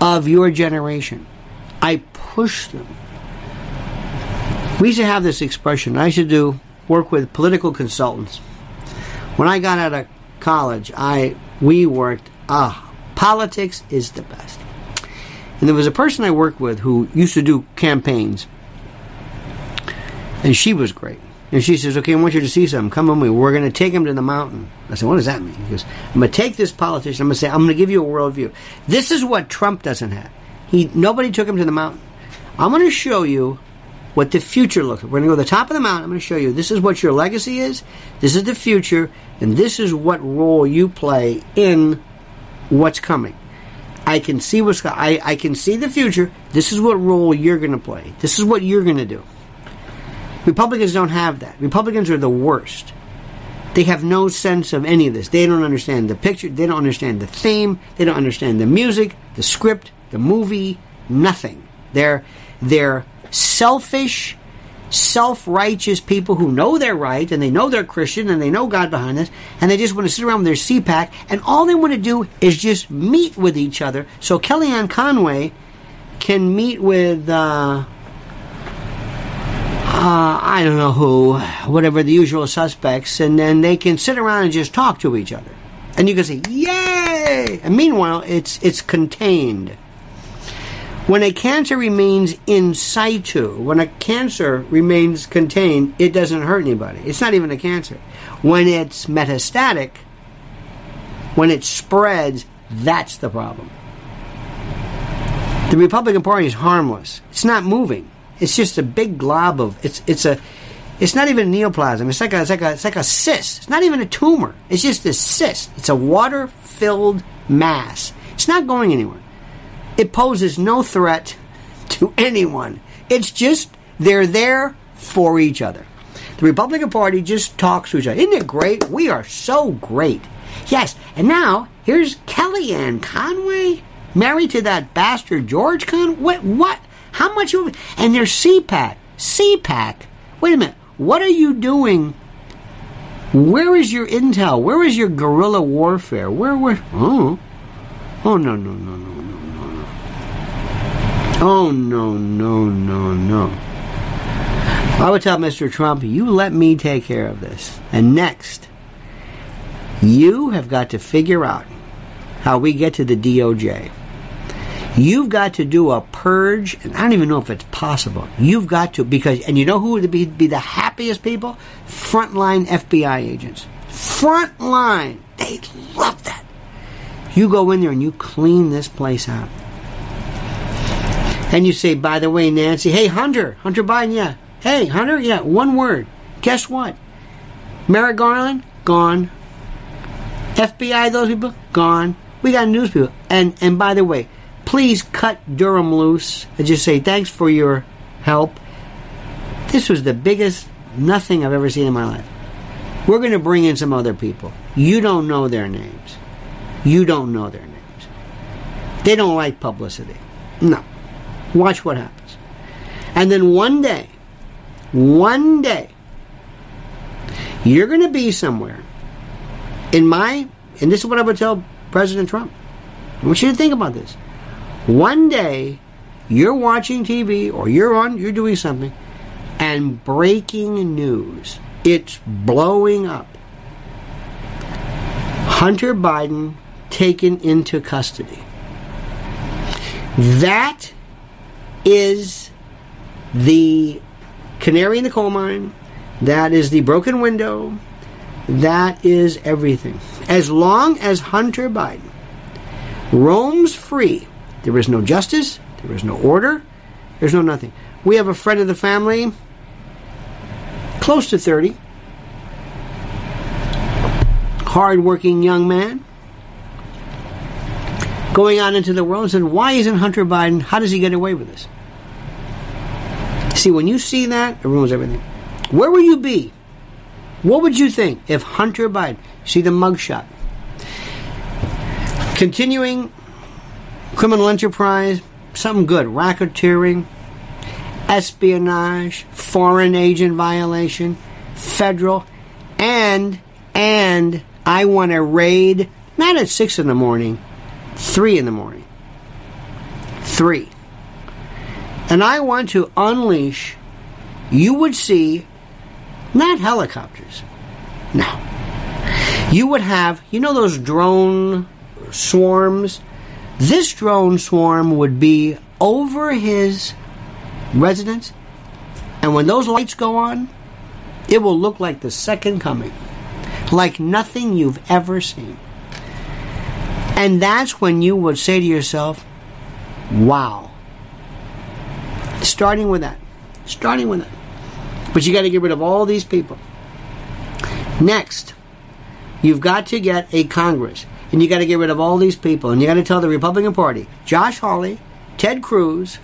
of your generation. I push them. We used to have this expression. I used to do work with political consultants. When I got out of college, I we worked. Ah, politics is the best. And there was a person I worked with who used to do campaigns, and she was great. And she says, "Okay, I want you to see something. Come with me. We're going to take him to the mountain." I said, "What does that mean?" He goes, "I'm going to take this politician. I'm going to say, I'm going to give you a worldview. This is what Trump doesn't have. He nobody took him to the mountain. I'm going to show you what the future looks like. We're going to go to the top of the mountain. I'm going to show you this is what your legacy is, this is the future, and this is what role you play in what's coming. I can see what's I, I can see the future. This is what role you're going to play. This is what you're going to do. Republicans don't have that. Republicans are the worst. They have no sense of any of this. They don't understand the picture. They don't understand the theme. They don't understand the music, the script, the movie, nothing. They're they're selfish, self-righteous people who know they're right and they know they're Christian and they know God behind this and they just want to sit around with their CPAC and all they want to do is just meet with each other. So Kellyanne Conway can meet with uh, uh, I don't know who, whatever the usual suspects, and then they can sit around and just talk to each other. And you can say, "Yay!" And meanwhile, it's it's contained. When a cancer remains in situ, when a cancer remains contained, it doesn't hurt anybody. It's not even a cancer. When it's metastatic, when it spreads, that's the problem. The Republican Party is harmless. It's not moving. It's just a big glob of it's it's a it's not even neoplasm. It's like a it's like a it's like a cyst. It's not even a tumor. It's just a cyst. It's a water filled mass. It's not going anywhere. It poses no threat to anyone. It's just they're there for each other. The Republican Party just talks to each other. Isn't it great? We are so great. Yes, and now here's Kellyanne Conway married to that bastard George Conway. What? what? How much? You, and there's CPAC. CPAC. Wait a minute. What are you doing? Where is your intel? Where is your guerrilla warfare? Where? Where? Oh, oh no no no no. Oh no no no no. I would tell Mr. Trump, you let me take care of this. And next, you have got to figure out how we get to the DOJ. You've got to do a purge, and I don't even know if it's possible. You've got to, because, and you know who would be, be the happiest people? Frontline FBI agents. Frontline. They love that. You go in there and you clean this place out. And you say, by the way, Nancy, hey, Hunter, Hunter Biden, yeah. Hey, Hunter, yeah, one word. Guess what? Merrick Garland, gone. FBI, those people, gone. We got news people. And and by the way, please cut Durham loose and just say thanks for your help. This was the biggest nothing I've ever seen in my life. We're going to bring in some other people. You don't know their names. You don't know their names. They don't like publicity. No. Watch what happens. And then one day, one day, you're going to be somewhere. In my, and this is what I would tell President Trump. I want you to think about this. One day, you're watching TV or you're on, you're doing something, and breaking news. It's blowing up. Hunter Biden taken into custody. That is the canary in the coal mine. That is the broken window. That is everything. As long as Hunter Biden roams free, there is no justice, there is no order, there's no nothing. We have a friend of the family, close to 30, hardworking young man, going out into the world and said, Why isn't Hunter Biden, how does he get away with this? See, when you see that, it ruins everything. Where will you be? What would you think if Hunter Biden, see the mugshot, continuing criminal enterprise, something good, racketeering, espionage, foreign agent violation, federal, and, and I want to raid, not at 6 in the morning, 3 in the morning. 3. And I want to unleash, you would see, not helicopters. No. You would have, you know, those drone swarms? This drone swarm would be over his residence, and when those lights go on, it will look like the second coming, like nothing you've ever seen. And that's when you would say to yourself, wow. Starting with that. Starting with that. But you got to get rid of all these people. Next, you've got to get a Congress. And you got to get rid of all these people. And you got to tell the Republican Party Josh Hawley, Ted Cruz,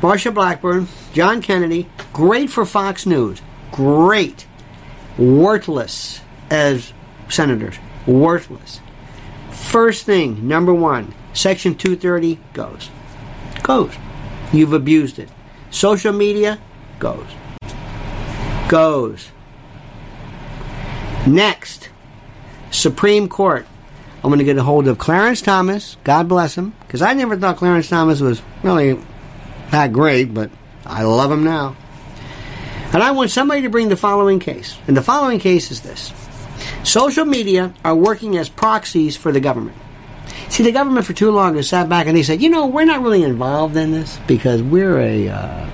Marsha Blackburn, John Kennedy, great for Fox News. Great. Worthless as senators. Worthless. First thing, number one, Section 230 goes. Goes. You've abused it. Social media goes. Goes. Next, Supreme Court. I'm going to get a hold of Clarence Thomas. God bless him. Because I never thought Clarence Thomas was really that great, but I love him now. And I want somebody to bring the following case. And the following case is this Social media are working as proxies for the government. See, the government for too long has sat back and they said, you know, we're not really involved in this because we're a. Uh,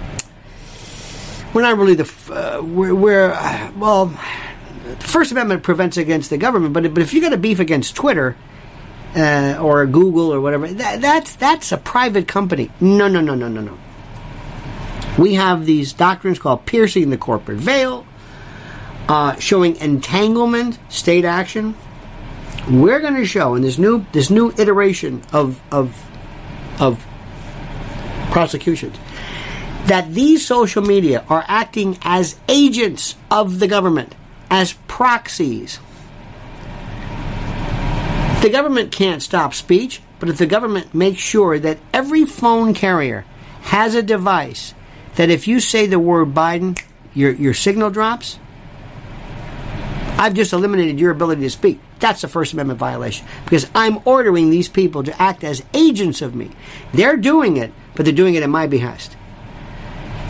we're not really the. Uh, we're, we're uh, well, the First Amendment prevents against the government, but but if you got a beef against Twitter uh, or Google or whatever, that, that's that's a private company. No, no, no, no, no, no. We have these doctrines called piercing the corporate veil, uh, showing entanglement, state action. We're going to show in this new this new iteration of of of prosecutions that these social media are acting as agents of the government as proxies. The government can't stop speech, but if the government makes sure that every phone carrier has a device that if you say the word Biden, your, your signal drops, I've just eliminated your ability to speak. That's a First Amendment violation because I'm ordering these people to act as agents of me. They're doing it, but they're doing it at my behest.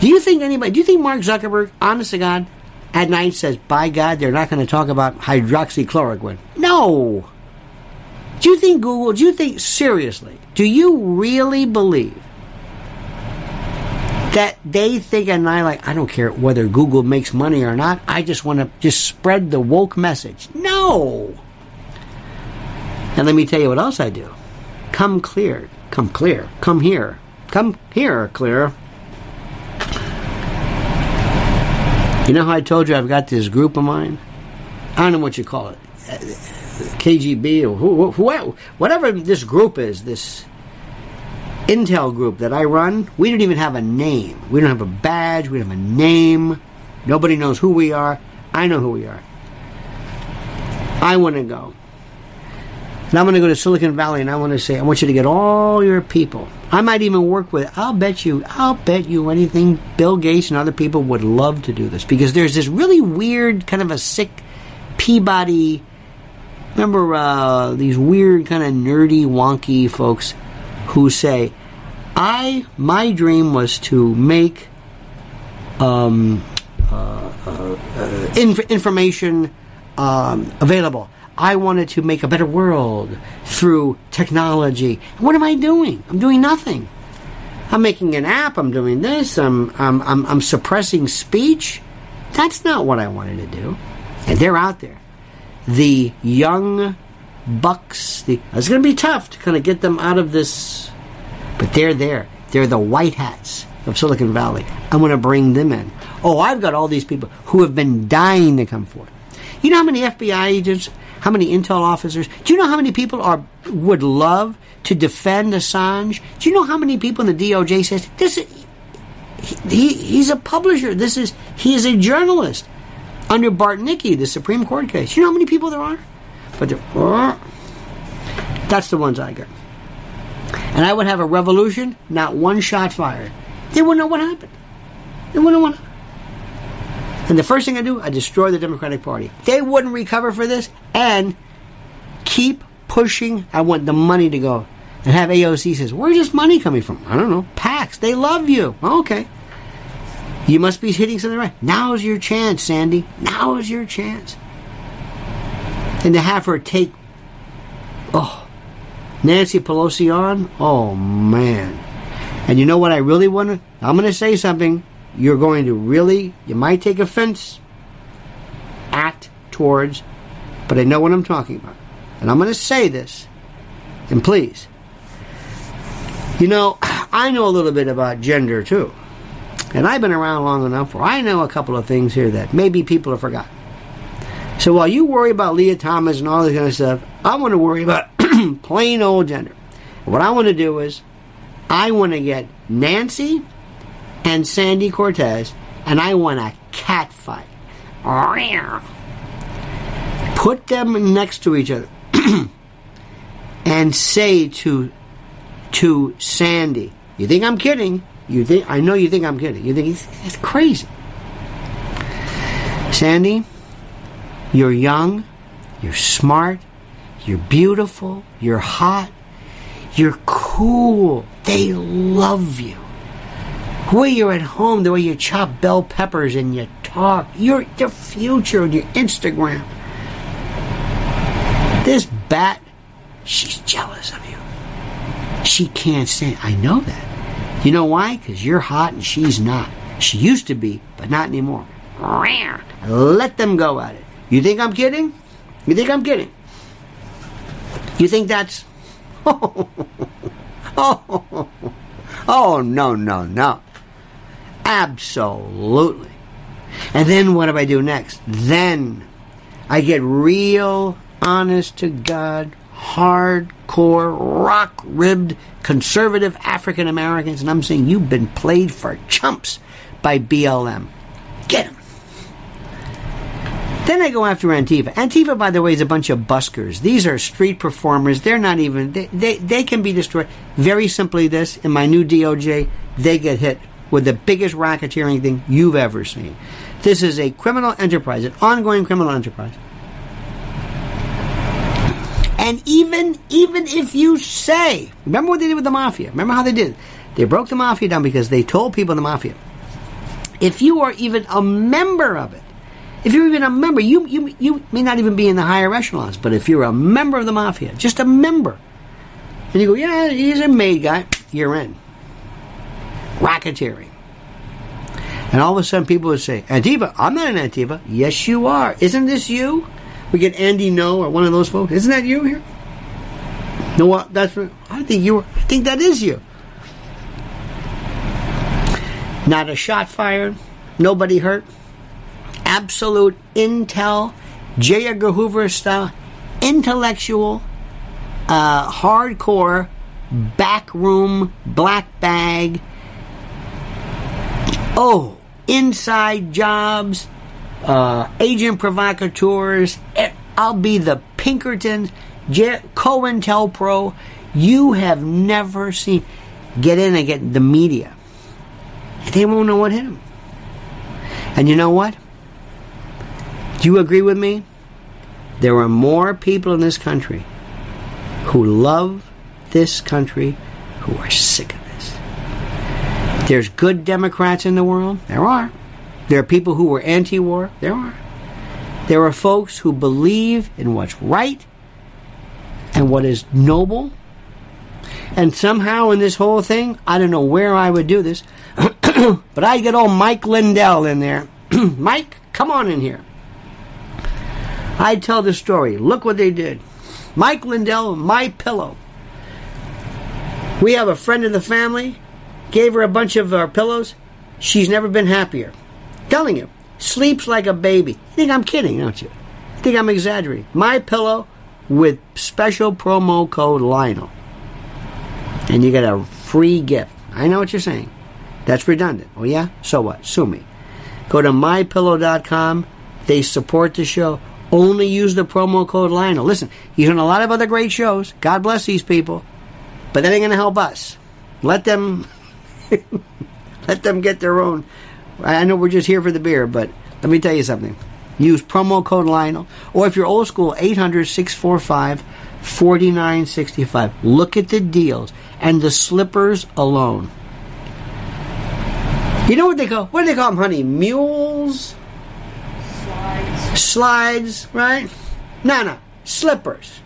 Do you think anybody, do you think Mark Zuckerberg, honest to God, at night says, by God, they're not going to talk about hydroxychloroquine. No. Do you think Google, do you think, seriously, do you really believe that they think and I like, I don't care whether Google makes money or not, I just want to just spread the woke message. No. And let me tell you what else I do. Come clear. Come clear. Come here. come here, clear. You know how I told you I've got this group of mine? I don't know what you call it. Uh, KGB or who, who, whatever this group is, this Intel group that I run, we don't even have a name. We don't have a badge. We don't have a name. Nobody knows who we are. I know who we are. I want to go. And I'm going to go to Silicon Valley and I want to say, I want you to get all your people. I might even work with, I'll bet you, I'll bet you anything, Bill Gates and other people would love to do this because there's this really weird, kind of a sick Peabody. Remember uh, these weird, kind of nerdy, wonky folks who say, I, my dream was to make um, uh, uh, inf- information um, available. I wanted to make a better world through technology. What am I doing? I'm doing nothing. I'm making an app. I'm doing this. I'm, I'm, I'm, I'm suppressing speech. That's not what I wanted to do. And they're out there. The young bucks. The, it's going to be tough to kind of get them out of this, but they're there. They're the white hats of Silicon Valley. I'm going to bring them in. Oh, I've got all these people who have been dying to come forward. You know how many FBI agents, how many intel officers? Do you know how many people are would love to defend Assange? Do you know how many people in the DOJ says this? Is, he, he's a publisher. This is he is a journalist under Bartnicki, the Supreme Court case. You know how many people there are? But uh, that's the ones I got. And I would have a revolution, not one shot fired. They wouldn't know what happened. They wouldn't know and the first thing I do, I destroy the Democratic Party. They wouldn't recover for this and keep pushing. I want the money to go. And have AOC says, Where's this money coming from? I don't know. PACs, they love you. Okay. You must be hitting something right. Now's your chance, Sandy. Now's your chance. And to have her take, oh, Nancy Pelosi on, oh man. And you know what I really want to? I'm going to say something you're going to really, you might take offense, act towards, but I know what I'm talking about. And I'm going to say this, and please, you know, I know a little bit about gender too. And I've been around long enough where I know a couple of things here that maybe people have forgotten. So while you worry about Lia Thomas and all this kind of stuff, I want to worry about *clears throat* plain old gender. What I want to do is, I want to get Nancy and Sandy Cortez, and I want a cat fight. Put them next to each other *clears throat* and say to to Sandy, "You think I'm kidding? You think I know you think I'm kidding? You think it's crazy?" Sandy, you're young, you're smart, you're beautiful, you're hot, you're cool. They love you. The way you're at home, the way you chop bell peppers and you talk, you're the future on your Instagram. This bat, she's jealous of you. She can't stand. I know that. You know why? Because you're hot and she's not. She used to be, but not anymore. Let them go at it. You think I'm kidding? You think I'm kidding? You think that's. Oh, *laughs* oh, oh no, no, no. Absolutely. And then what do I do next? Then I get real, honest to God, hardcore, rock ribbed, conservative African Americans, and I'm saying you've been played for chumps by BLM. Then I go after Antifa. Antifa, by the way, is a bunch of buskers. These are street performers. They're not even, they, they, they can be destroyed. Very simply, this, in my new DOJ, they get hit with the biggest racketeering thing you've ever seen. This is a criminal enterprise, an ongoing criminal enterprise. And even even if you say, remember what they did with the mafia? Remember how they did? They broke the mafia down because they told people the mafia, if you are even a member of it, if you're even a member, you, you, you may not even be in the higher echelons, but if you're a member of the mafia, just a member, and you go, yeah, he's a made guy, you're in racketeering. And all of a sudden people would say, Antifa, I'm not an Antifa. Yes, you are. Isn't this you? We get Andy Ngo or one of those folks. Isn't that you here? No, what? That's I think you. Were, I think that is you. Not a shot fired, nobody hurt. Absolute intel, J. Edgar Hoover style, intellectual, uh, hardcore, backroom, black bag. Oh, inside jobs, uh, agent provocateurs. Eh, I'll be the Pinkerton, J- COINTELPRO. You have never seen. Get in and get the media. They won't know what hit them. And you know what? Do you agree with me? There are more people in this country who love this country who are sick of this. There's good Democrats in the world. There are. There are people who were anti war. There are. There are folks who believe in what's right and what is noble. And somehow in this whole thing, I don't know where I would do this, *clears throat* but I get old Mike Lindell in there. *clears throat* Mike, come on in here. I tell the story. Look what they did. Mike Lindell, my pillow. We have a friend of the family, gave her a bunch of our pillows. She's never been happier. Telling you, sleeps like a baby. You think I'm kidding, don't you? You think I'm exaggerating? My pillow with special promo code Lionel. And you get a free gift. I know what you're saying. That's redundant. Oh yeah? So what? Sue me. Go to mypillow.com. They support the show. Only use the promo code Lionel. Listen, he's on a lot of other great shows. God bless these people. But that ain't going to help us. Let them *laughs* let them get their own. I know we're just here for the beer, but let me tell you something. Use promo code Lionel. Or if you're old school, 800 645 4965. Look at the deals and the slippers alone. You know what they call? What do they call them, honey? Mules? Slides. Right? No, no. Slippers.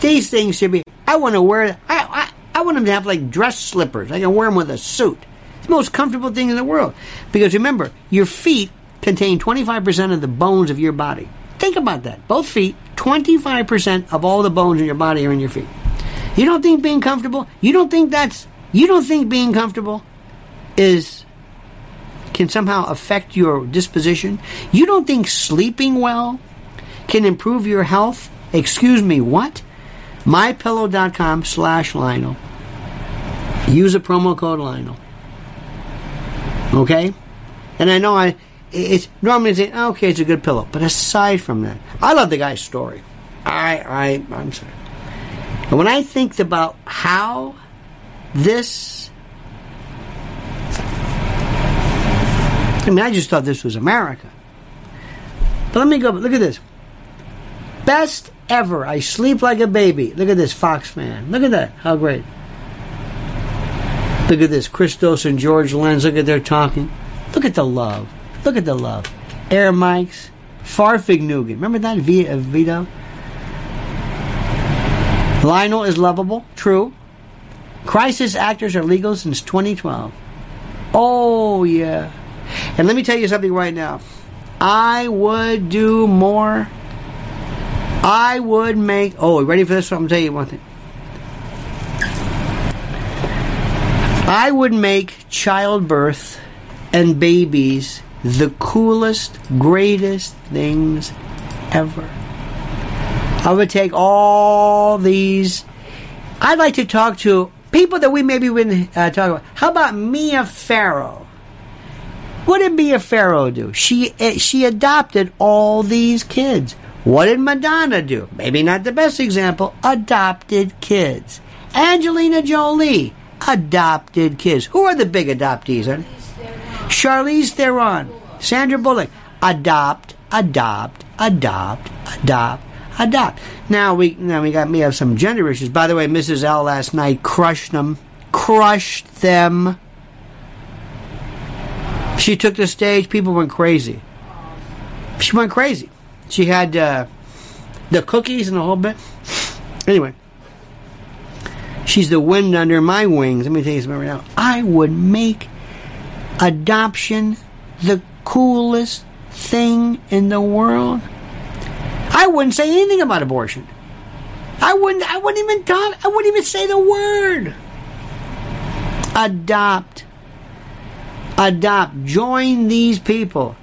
These things should be. I want to wear. I, I, I want them to have like dress slippers. I can wear them with a suit. It's the most comfortable thing in the world. Because remember, your feet contain 25% of the bones of your body. Think about that. Both feet, 25% of all the bones in your body are in your feet. You don't think being comfortable, you don't think that's, you don't think being comfortable is, can somehow affect your disposition? You don't think sleeping well can improve your health? Excuse me, what? MyPillow.com slash Lionel. Use a promo code Lionel. Okay? And I know I, it's normally say, okay, it's a good pillow. But aside from that, I love the guy's story. I, I, I'm sorry. And when I think about how this, I mean, I just thought this was America. But let me go, look at this. Best ever. I sleep like a baby. Look at this, Fox fan. Look at that. How great. Look at this, Christos and George Lenz. Look at their talking. Look at the love. Look at the love. Air mics. Fahrvergnügen. Remember that? Uh, Vito? Lionel is lovable. True. Crisis actors are legal since 2012. Oh, yeah. And let me tell you something right now. I would do more. I would make. Oh, ready for this? I'm going to tell you one thing. I would make childbirth and babies the coolest, greatest things ever. I would take all these. I'd like to talk to people that we maybe wouldn't uh, talk about. How about Mia Farrow? What did Mia Farrow do? She uh, she adopted all these kids. What did Madonna do? Maybe not the best example. Adopted kids. Angelina Jolie adopted kids. Who are the big adoptees? Charlize Theron, Sandra Bullock. Adopt, adopt, adopt, adopt, adopt. Now we now we got me have some gender issues. By the way, Mrs. L last night crushed them, crushed them. She took the stage. People went crazy. She went crazy. She had uh, the cookies and the whole bit. Anyway, she's the wind under my wings. Let me tell you something right now. I would make adoption the coolest thing in the world. I wouldn't say anything about abortion. I wouldn't I wouldn't even talk I wouldn't even say the word. Adopt. Adopt. Join these people.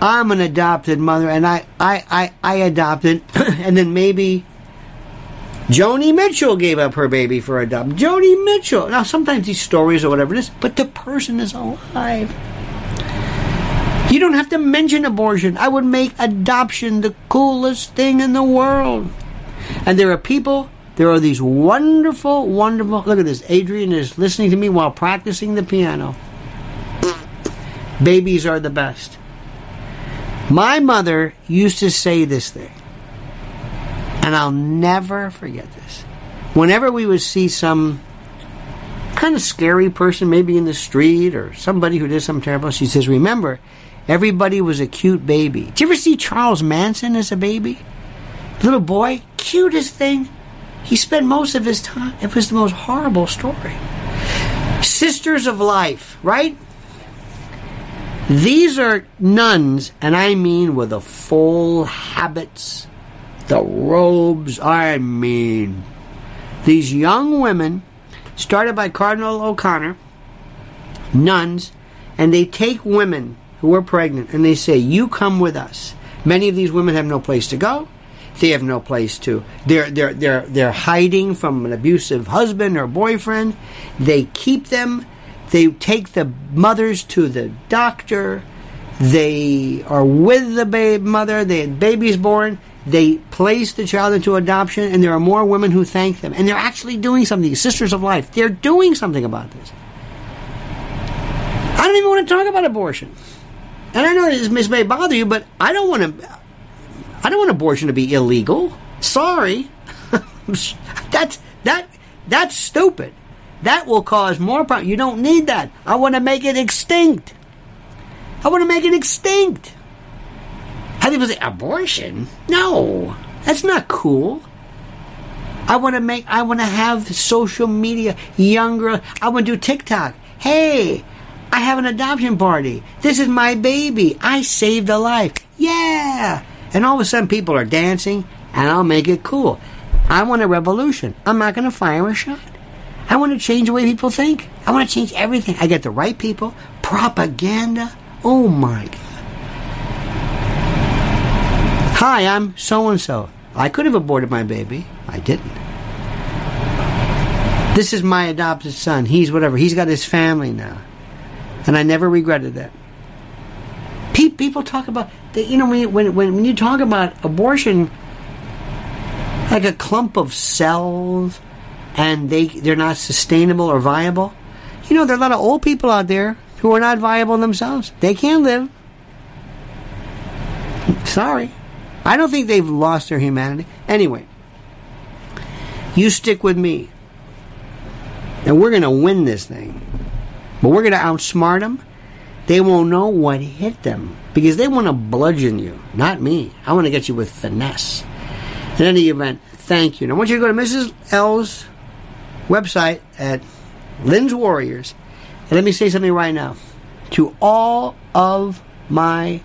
I'm an adopted mother, and I, I, I, I adopted, *clears throat* and then maybe Joni Mitchell gave up her baby for adoption. Joni Mitchell. Now, sometimes these stories or whatever it is, but the person is alive. You don't have to mention abortion. I would make adoption the coolest thing in the world. And there are people, there are these wonderful, wonderful. Look at this. Adrian is listening to me while practicing the piano. Babies are the best. My mother used to say this thing. And I'll never forget this. Whenever we would see some kind of scary person, maybe in the street or somebody who did something terrible, she says, Remember, everybody was a cute baby. Did you ever see Charles Manson as a baby? Little boy, cutest thing. He spent most of his time. It was the most horrible story. Sisters of Life, right? These are nuns, and I mean with the full habits the robes, I mean. These young women, started by Cardinal O'Connor, nuns, and they take women who are pregnant and they say, You come with us. Many of these women have no place to go. They have no place to. They're, they're, they're, they're hiding from an abusive husband or boyfriend. They keep them. They take the mothers to the doctor. They are with the babe mother. The baby's born. They place the child into adoption, and there are more women who thank them. And they're actually doing something. Sisters of Life, they're doing something about this. I don't even want to talk about abortion. And I know this may bother you, but I don't want to. I don't want abortion to be illegal. Sorry, *laughs* that's that that's stupid. That will cause more problems. You don't need that. I want to make it extinct. I want to make it extinct. How do people say abortion? No, that's not cool. I want to make. I want to have social media younger. I want to do TikTok. Hey, I have an adoption party. This is my baby. I saved a life. Yeah. And all of a sudden, people are dancing, and I'll make it cool. I want a revolution. I'm not going to fire a shot. I want to change the way people think. I want to change everything. I get the right people. Propaganda. Oh my God. Hi, I'm so and so. I could have aborted my baby. I didn't. This is my adopted son. He's whatever. He's got his family now. And I never regretted that. People talk about, you know, when, when, when you talk about abortion, like a clump of cells, and they, they're not sustainable or viable. You know, there are a lot of old people out there who are not viable themselves. They can't live. Sorry. I don't think they've lost their humanity. Anyway, you stick with me. And we're going to win this thing. But we're going to outsmart them. They won't know what hit them because they want to bludgeon you, not me. I want to get you with finesse. In any event, thank you. And I want you to go to Mrs. L's website at Lynn's Warriors. And let me say something right now. To all of my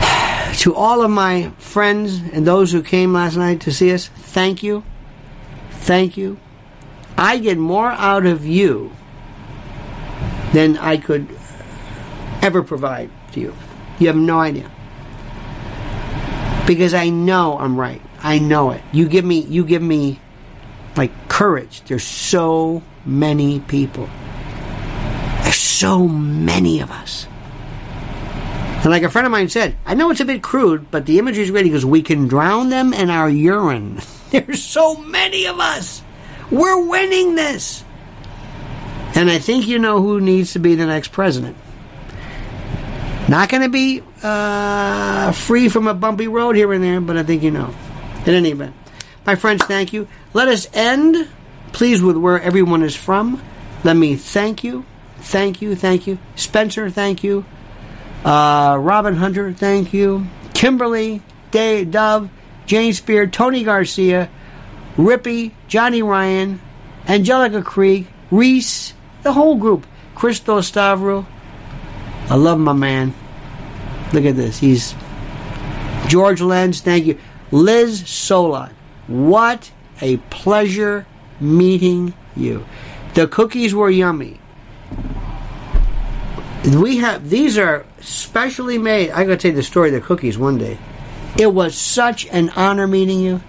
*sighs* to all of my friends and those who came last night to see us, thank you. Thank you. I get more out of you than I could ever provide to you. You have no idea. Because I know I'm right. I know it. You give me you give me courage. There's so many people. There's so many of us. And like a friend of mine said, I know it's a bit crude, but the imagery is great because we can drown them in our urine. *laughs* There's so many of us. We're winning this. And I think you know who needs to be the next president. Not going to be uh, free from a bumpy road here and there, but I think you know. In any event, my friends, thank you. Let us end, please, with where everyone is from. Let me thank you, thank you, thank you. Spencer, thank you. Uh, Robin Hunter, thank you. Kimberly, Dave, Dove, Jane Spear, Tony Garcia, Rippy, Johnny Ryan, Angelica Krieg, Reese, the whole group. Christo Stavro. I love my man. Look at this. He's George Lenz, thank you. Liz Solon. What a pleasure meeting you. The cookies were yummy. We have these are specially made. I got to tell you the story of the cookies one day. It was such an honor meeting you,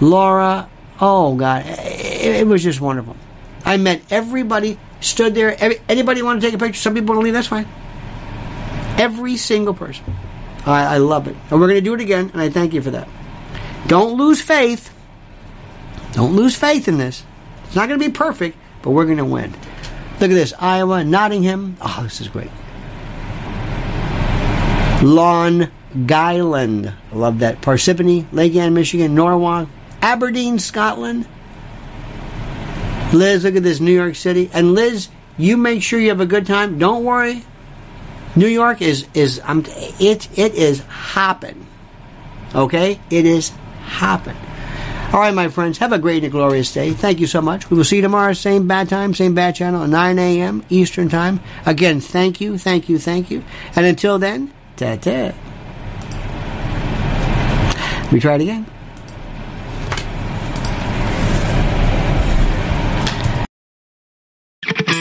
Laura. Oh God, it, it was just wonderful. I met everybody, stood there. Every, anybody want to take a picture? Some people want to leave. That's fine. Every single person. I, I love it, and we're going to do it again. And I thank you for that. Don't lose faith. Don't lose faith in this. It's not going to be perfect, but we're going to win. Look at this Iowa, Nottingham. Oh, this is great. Lawn Guyland. Love that. Parsippany, Lake Ann, Michigan, Norwalk, Aberdeen, Scotland. Liz, look at this New York City. And Liz, you make sure you have a good time. Don't worry. New York is is I'm it it is hopping. Okay? It is hopping. All right, my friends, have a great and glorious day. Thank you so much. We will see you tomorrow, same bad time, same bad channel, at 9 a.m. Eastern Time. Again, thank you, thank you, thank you. And until then, ta ta. We try it again.